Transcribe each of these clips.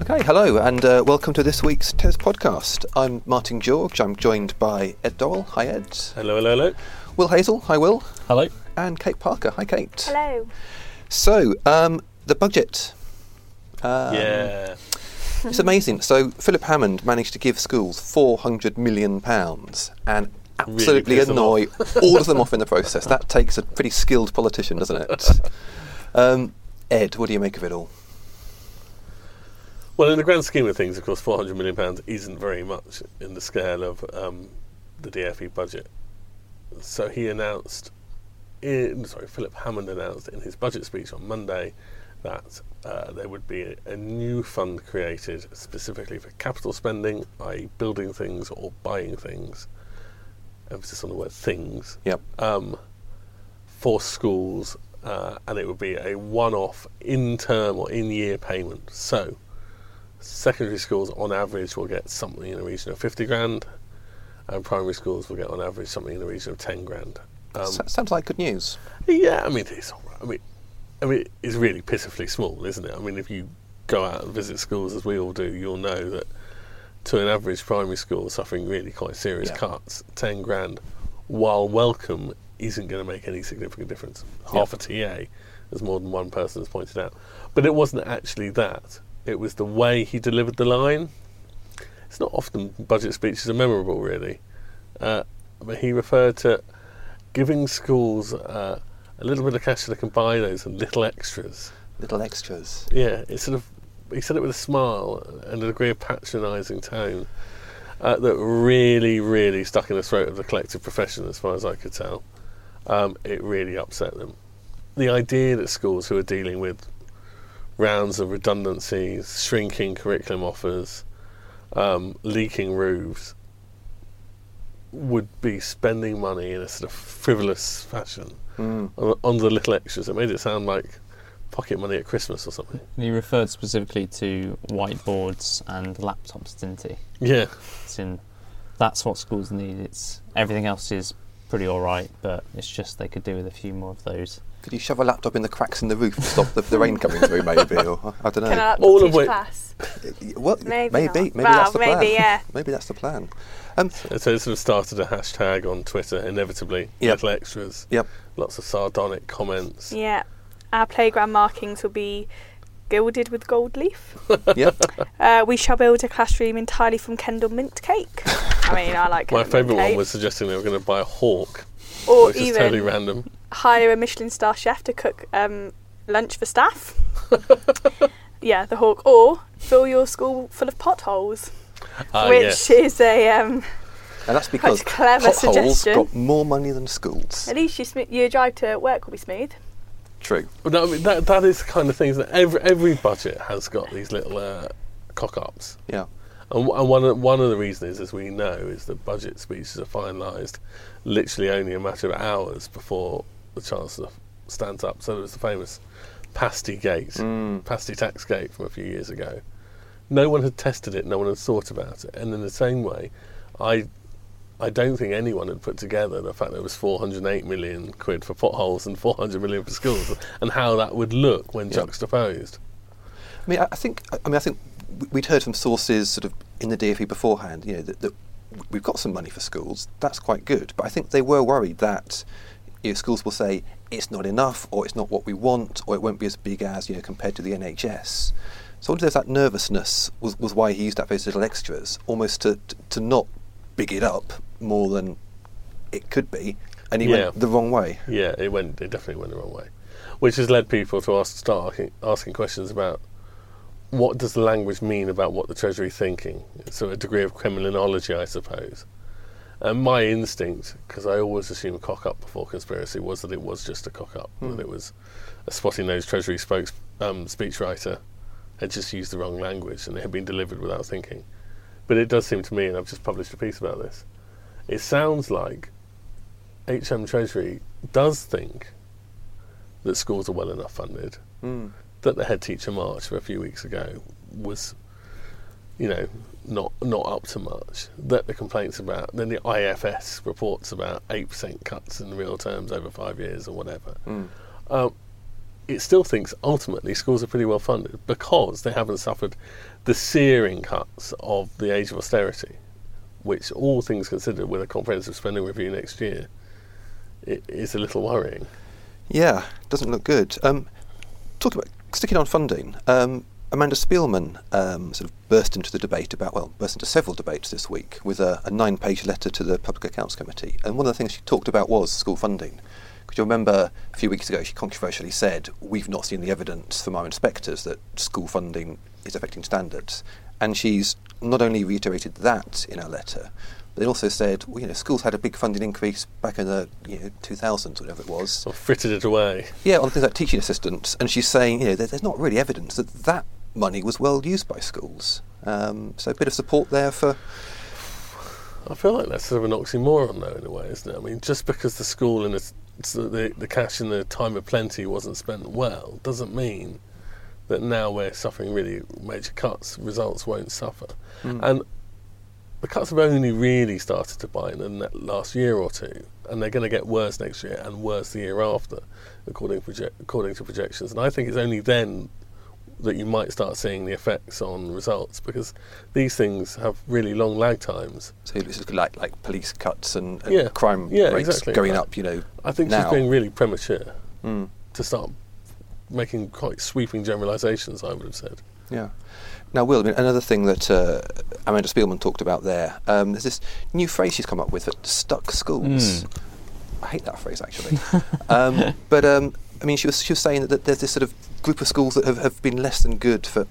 Okay, hello, and uh, welcome to this week's TES podcast. I'm Martin George. I'm joined by Ed Dorrell. Hi, Ed. Hello, hello, hello. Will Hazel. Hi, Will. Hello. And Kate Parker. Hi, Kate. Hello. So, um, the budget. Um, yeah. It's amazing. So, Philip Hammond managed to give schools £400 million and absolutely piss them annoy all of them off in the process. That takes a pretty skilled politician, doesn't it? Um, Ed, what do you make of it all? Well, in the grand scheme of things, of course, £400 million isn't very much in the scale of um, the DFE budget. So he announced, in, sorry, Philip Hammond announced in his budget speech on Monday that uh, there would be a, a, new fund created specifically for capital spending, i.e., building things or buying things. Emphasis on the word things. Yep. Um, for schools, uh, and it would be a one-off in-term or in-year payment. So, secondary schools on average will get something in the region of fifty grand, and primary schools will get on average something in the region of ten grand. Um, sounds like good news. Yeah, I mean it's all right. I mean, I mean it's really pitifully small, isn't it? I mean, if you go out and visit schools as we all do, you'll know that to an average primary school suffering really quite serious yeah. cuts, ten grand, while welcome, isn't going to make any significant difference. Half yeah. a TA, as more than one person has pointed out. But it wasn't actually that. It was the way he delivered the line. It's not often budget speeches are memorable, really. Uh, but he referred to giving schools uh, a little bit of cash so they can buy those and little extras. Little extras. Yeah, it's sort of. He said it with a smile and a degree of patronising tone uh, that really, really stuck in the throat of the collective profession, as far as I could tell. Um, it really upset them. The idea that schools who are dealing with rounds of redundancies, shrinking curriculum offers, um, leaking roofs, would be spending money in a sort of frivolous fashion mm. on, on, the little extras. It made it sound like pocket money at Christmas or something. And he referred specifically to whiteboards and laptops, didn't he? Yeah. It's in, that's what schools need. It's everything else is pretty all right, but it's just they could do with a few more of those. Could you shove a laptop in the cracks in the roof to stop the, the rain coming through, maybe? Or I don't know. All of which. Class? Well, maybe, maybe, maybe well, that's the plan. Maybe, yeah. maybe that's the plan. Um, so, so, it sort of started a hashtag on Twitter, inevitably. Yep. Little extras. Yep. Lots of sardonic comments. Yeah. Our playground markings will be gilded with gold leaf. yep. Uh, we shall build a classroom entirely from Kendal mint cake. I mean, I like. My favourite one was suggesting they were going to buy a hawk, or which even is totally random. Hire a Michelin star chef to cook um, lunch for staff. yeah, the hawk, or fill your school full of potholes, uh, which yes. is a. Um, and that's because clever potholes suggestion. got more money than schools. At least you sm- your drive to work will be smooth. True. But no, I mean, that that is the kind of things that every every budget has got these little uh, cock ups. Yeah. And, and one of, one of the reasons, as we know, is that budget speeches are finalised literally only a matter of hours before the chancellor stands up. So there was the famous pasty gate, mm. pasty tax gate from a few years ago. No one had tested it. No one had thought about it. And in the same way, I I don't think anyone had put together the fact that there was 408 million quid for potholes and 400 million for schools, and how that would look when juxtaposed. I mean, I think. I mean, I think we'd heard from sources sort of in the DFE beforehand. You know that, that we've got some money for schools. That's quite good. But I think they were worried that you know, schools will say it's not enough, or it's not what we want, or it won't be as big as you know compared to the NHS. So wonder that nervousness was, was why he used that phrase little extras, almost to, to, to not big it up more than it could be, and he Yeah. went the wrong way. Yeah, it went. It definitely went the wrong way, which has led people to ask, start asking, asking questions about what does the language mean about what the Treasury is thinking. So a degree of Kremlinology, I suppose. And my instinct, because I always assume cock up before conspiracy, was that it was just a cock up. Hmm. That it was a spotty nosed Treasury spokes um, speechwriter had just used the wrong language and it had been delivered without thinking. But it does seem to me, and I've just published a piece about this, it sounds like HM Treasury does think that schools are well enough funded, Mm. that the head teacher march for a few weeks ago was, you know, not not up to much. That the complaints about then the IFS reports about eight percent cuts in real terms over five years or whatever. Mm. Um, it still thinks ultimately schools are pretty well funded because they haven't suffered the searing cuts of the age of austerity, which, all things considered, with a comprehensive spending review next year, it is a little worrying. Yeah, doesn't look good. Um, talking about sticking on funding, um, Amanda Spielman um, sort of burst into the debate about, well, burst into several debates this week with a, a nine page letter to the Public Accounts Committee. And one of the things she talked about was school funding. Because you remember a few weeks ago she controversially said, We've not seen the evidence from our inspectors that school funding is affecting standards. And she's not only reiterated that in her letter, but they also said, well, you know, schools had a big funding increase back in the you know, 2000s, whatever it was. Or frittered it away. Yeah, on things like teaching assistants. And she's saying, you know, there's not really evidence that that money was well used by schools. Um, so a bit of support there for. I feel like that's sort of an oxymoron, though, in a way, isn't it? I mean, just because the school and the, the, the cash in the time of plenty wasn't spent well doesn't mean that now we're suffering really major cuts, results won't suffer. Mm. And the cuts have only really started to bite in the last year or two, and they're going to get worse next year and worse the year after, according, proje- according to projections. And I think it's only then that you might start seeing the effects on results because these things have really long lag times. So it's like like police cuts and, and yeah. crime yeah, rates exactly. going up. You know, I think now. she's being really premature mm. to start making quite sweeping generalisations. I would have said. Yeah. Now, Will, I mean, another thing that uh, Amanda Spielman talked about there, um, there's this new phrase she's come up with, stuck schools. Mm. I hate that phrase, actually. um, but, um, I mean, she was, she was saying that there's this sort of group of schools that have, have been less than good for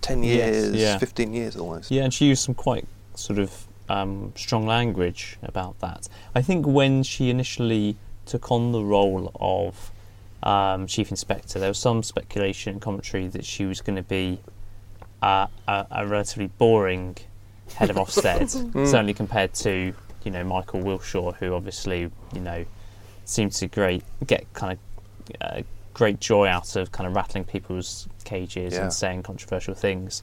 10 years, Yes, yeah. 15 years almost. Yeah, and she used some quite sort of um, strong language about that. I think when she initially took on the role of um, chief inspector, there was some speculation and commentary that she was going to be uh, a, a relatively boring head of Ofsted, certainly compared to you know Michael Wilshaw, who obviously you know seems to great get kind of uh, great joy out of kind of rattling people's cages Yeah. and saying controversial things.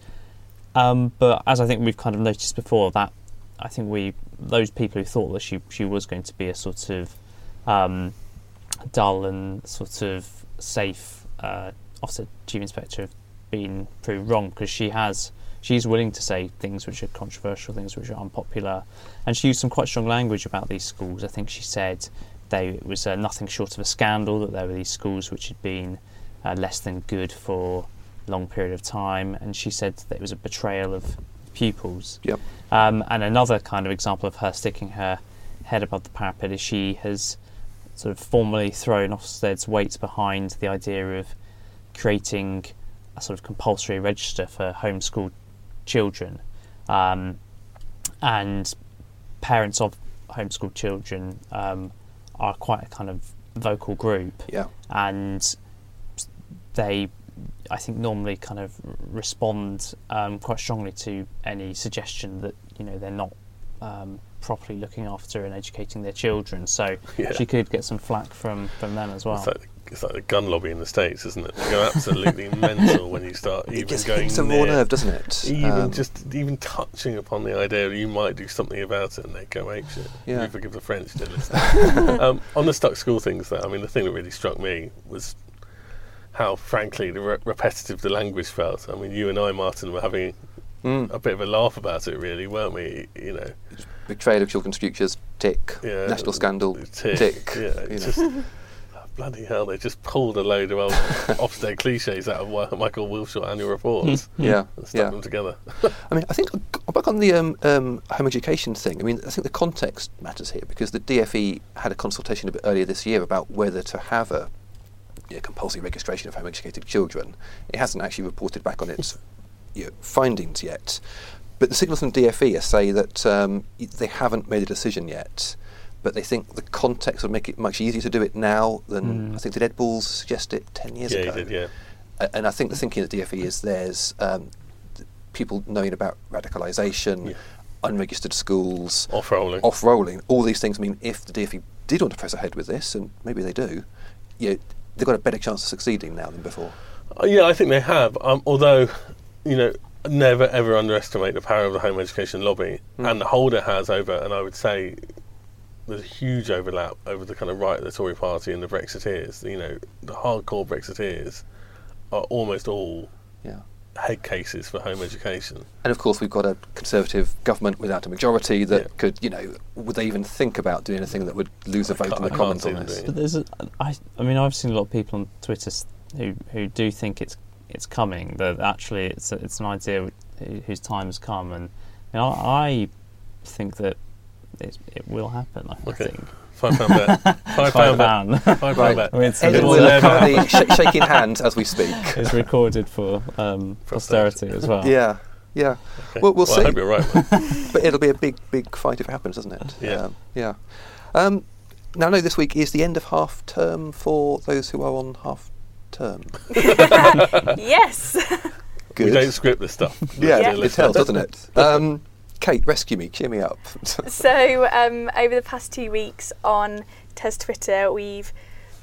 Um, but as I think we've kind of noticed before, that I think we those people who thought that she she was going to be a sort of um, dull and sort of safe uh, chief inspector have been proved wrong because she has she's willing to say things which are controversial, things which are unpopular, and she used some quite strong language about these schools. I think she said they it was uh, nothing short of a scandal that there were these schools which had been uh, less than good for a long period of time, and she said that it was a betrayal of pupils. Yep. Um, and another kind of example of her sticking her head above the parapet is she has sort of formally thrown Ofsted's weight behind the idea of creating a sort of compulsory register for homeschooled children. Um, and parents of homeschooled children um, are quite a kind of vocal group Yeah. and they I think normally kind of respond um, quite strongly to any suggestion that you know they're not um, properly looking after and educating their children. So Yeah. she could get some flack from, from them as well. It's like the gun lobby in the States, isn't it? They go absolutely mental when you start It even just going hits a raw nerve, doesn't it? Even Um, just even touching upon the idea that you might do something about it, and they go apeshit. Yeah. You forgive the French, um, on the stuck school things, though, I mean, the thing that really struck me was how, frankly, the re- repetitive the language felt. I mean, you and I, Martin, were having mm, a bit of a laugh about it, really, weren't we? You know, betrayal of children's futures, tick. yeah, National scandal, tick. tick. Yeah, you know. just bloody hell. They just pulled a load of old Ofsted cliches out of Michael Wilshaw annual reports yeah, and stuck yeah. them together. I mean, I think back on the um, um, home education thing. I mean, I think the context matters here because the DFE had a consultation a bit earlier this year about whether to have a you know, compulsory registration of home educated children. It hasn't actually reported back on its you know, findings yet, but the signals from DFE say that um, they haven't made a decision yet. But they think the context would make it much easier to do it now than Mm. I think did Ed Balls suggest it ten years yeah, ago. he did, yeah. And I think the thinking at DFE is there's um, people knowing about radicalisation, Yeah. unregistered schools, Off rolling. off rolling, all these things mean if the DFE did want to press ahead with this, and maybe they do, you know, they've got a better chance of succeeding now than before. Uh, yeah, I think they have. Um, although, you know, never ever underestimate the power of the home education lobby Mm. and the hold it has over, and I would say, there's a huge overlap over the kind of right of the Tory party and the Brexiteers. You know, the hardcore Brexiteers are almost all Yeah. head cases for home education. And of course, we've got a Conservative government without a majority that Yeah. could, you know, would they even think about doing anything that would lose a I vote in the I Commons see on this? But there's, a, I, I mean, I've seen a lot of people on Twitter who who do think it's it's coming. That actually it's a, it's an idea whose time has come, and you know, I think that it, it will happen. I Okay. think. Five pound bet. Five Five pound bet. pound. Five Right. pound bet. I mean, it's, Ed and It'll Will are currently sh- shaking hands as we speak. it's recorded for um, Posterity. posterity as well. Yeah, yeah. Okay. Well, we'll see. I hope you're right. But it'll be a big, big fight if it happens, doesn't it? Yeah. Um, yeah. Um, now, no, this week is the end of half term for those who are on half term. yes. Good. We don't script this stuff. yeah, Yeah. it tells, doesn't it? Um, Kate, rescue me, cheer me up. so um, over the past two weeks on Tes Twitter, we've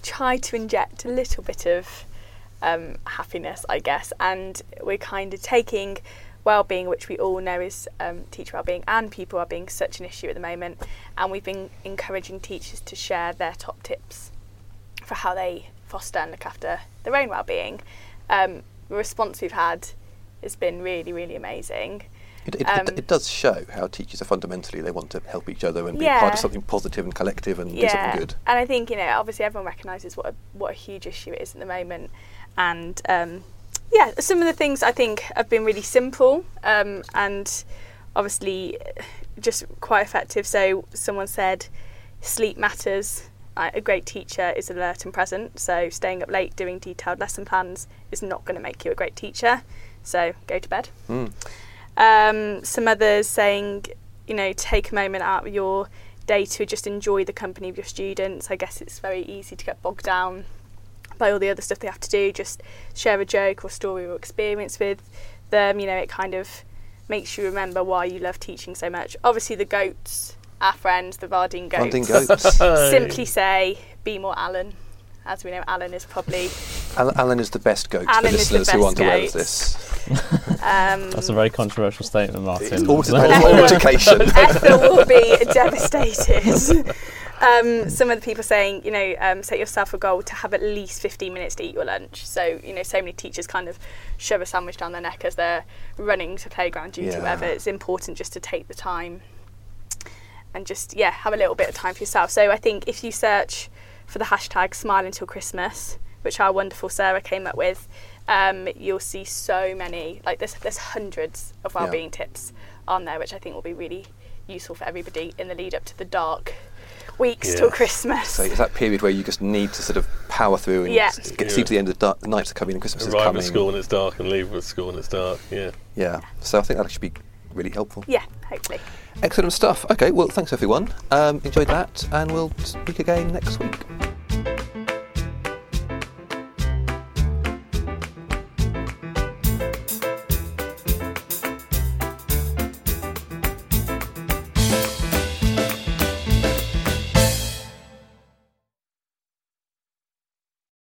tried to inject a little bit of um, happiness, I guess, and we're kind of taking well-being, which we all know is um, teacher well-being and people well-being, such an issue at the moment, and we've been encouraging teachers to share their top tips for how they foster and look after their own well-being. Um, the response we've had has been really, really amazing. It, it, Um, it, it does show how teachers are fundamentally they want to help each other and be Yeah. part of something positive and collective and do something good. And I think you know, obviously, everyone recognises what a, what a huge issue it is at the moment, and um, yeah, some of the things I think have been really simple um, and obviously just quite effective. So someone said, sleep matters. A great teacher is alert and present. So staying up late doing detailed lesson plans is not going to make you a great teacher. So go to bed. Mm. Um, some others saying, you know, take a moment out of your day to just enjoy the company of your students. I guess it's very easy to get bogged down by all the other stuff they have to do. Just share a joke or story or experience with them. You know, it kind of makes you remember why you love teaching so much. Obviously, the goats, our friends, the Vardine goats, goats. simply say, be more Alan. As we know, Alan is probably Alan, Alan is the best goat Alan for listeners who aren't aware of this. Um, That's a very controversial statement, Martin. It's always about education. Ethel will be devastated. Um, some of the people saying, you know, um, set yourself a goal to have at least 15 minutes to eat your lunch. So, you know, so many teachers kind of shove a sandwich down their neck as they're running to playground duty Yeah. or whatever. It's important just to take the time and just, yeah, have a little bit of time for yourself. So I think if you search for the hashtag smile until Christmas, which our wonderful Sarah came up with, um, you'll see so many, like there's, there's hundreds of Yeah. wellbeing tips on there, which I think will be really useful for everybody in the lead up to the dark weeks Yeah. till Christmas. So it's that period where you just need to sort of power through and Yeah. s- get, see Yeah. to the end of the dark, the nights are coming and Christmas is Arrive coming. at school when it's dark and leave at school when it's dark. Yeah. Yeah, so I think that should be really helpful. yeah, hopefully. Excellent stuff. Okay, well, thanks everyone. Um, enjoyed that, and we'll speak again next week.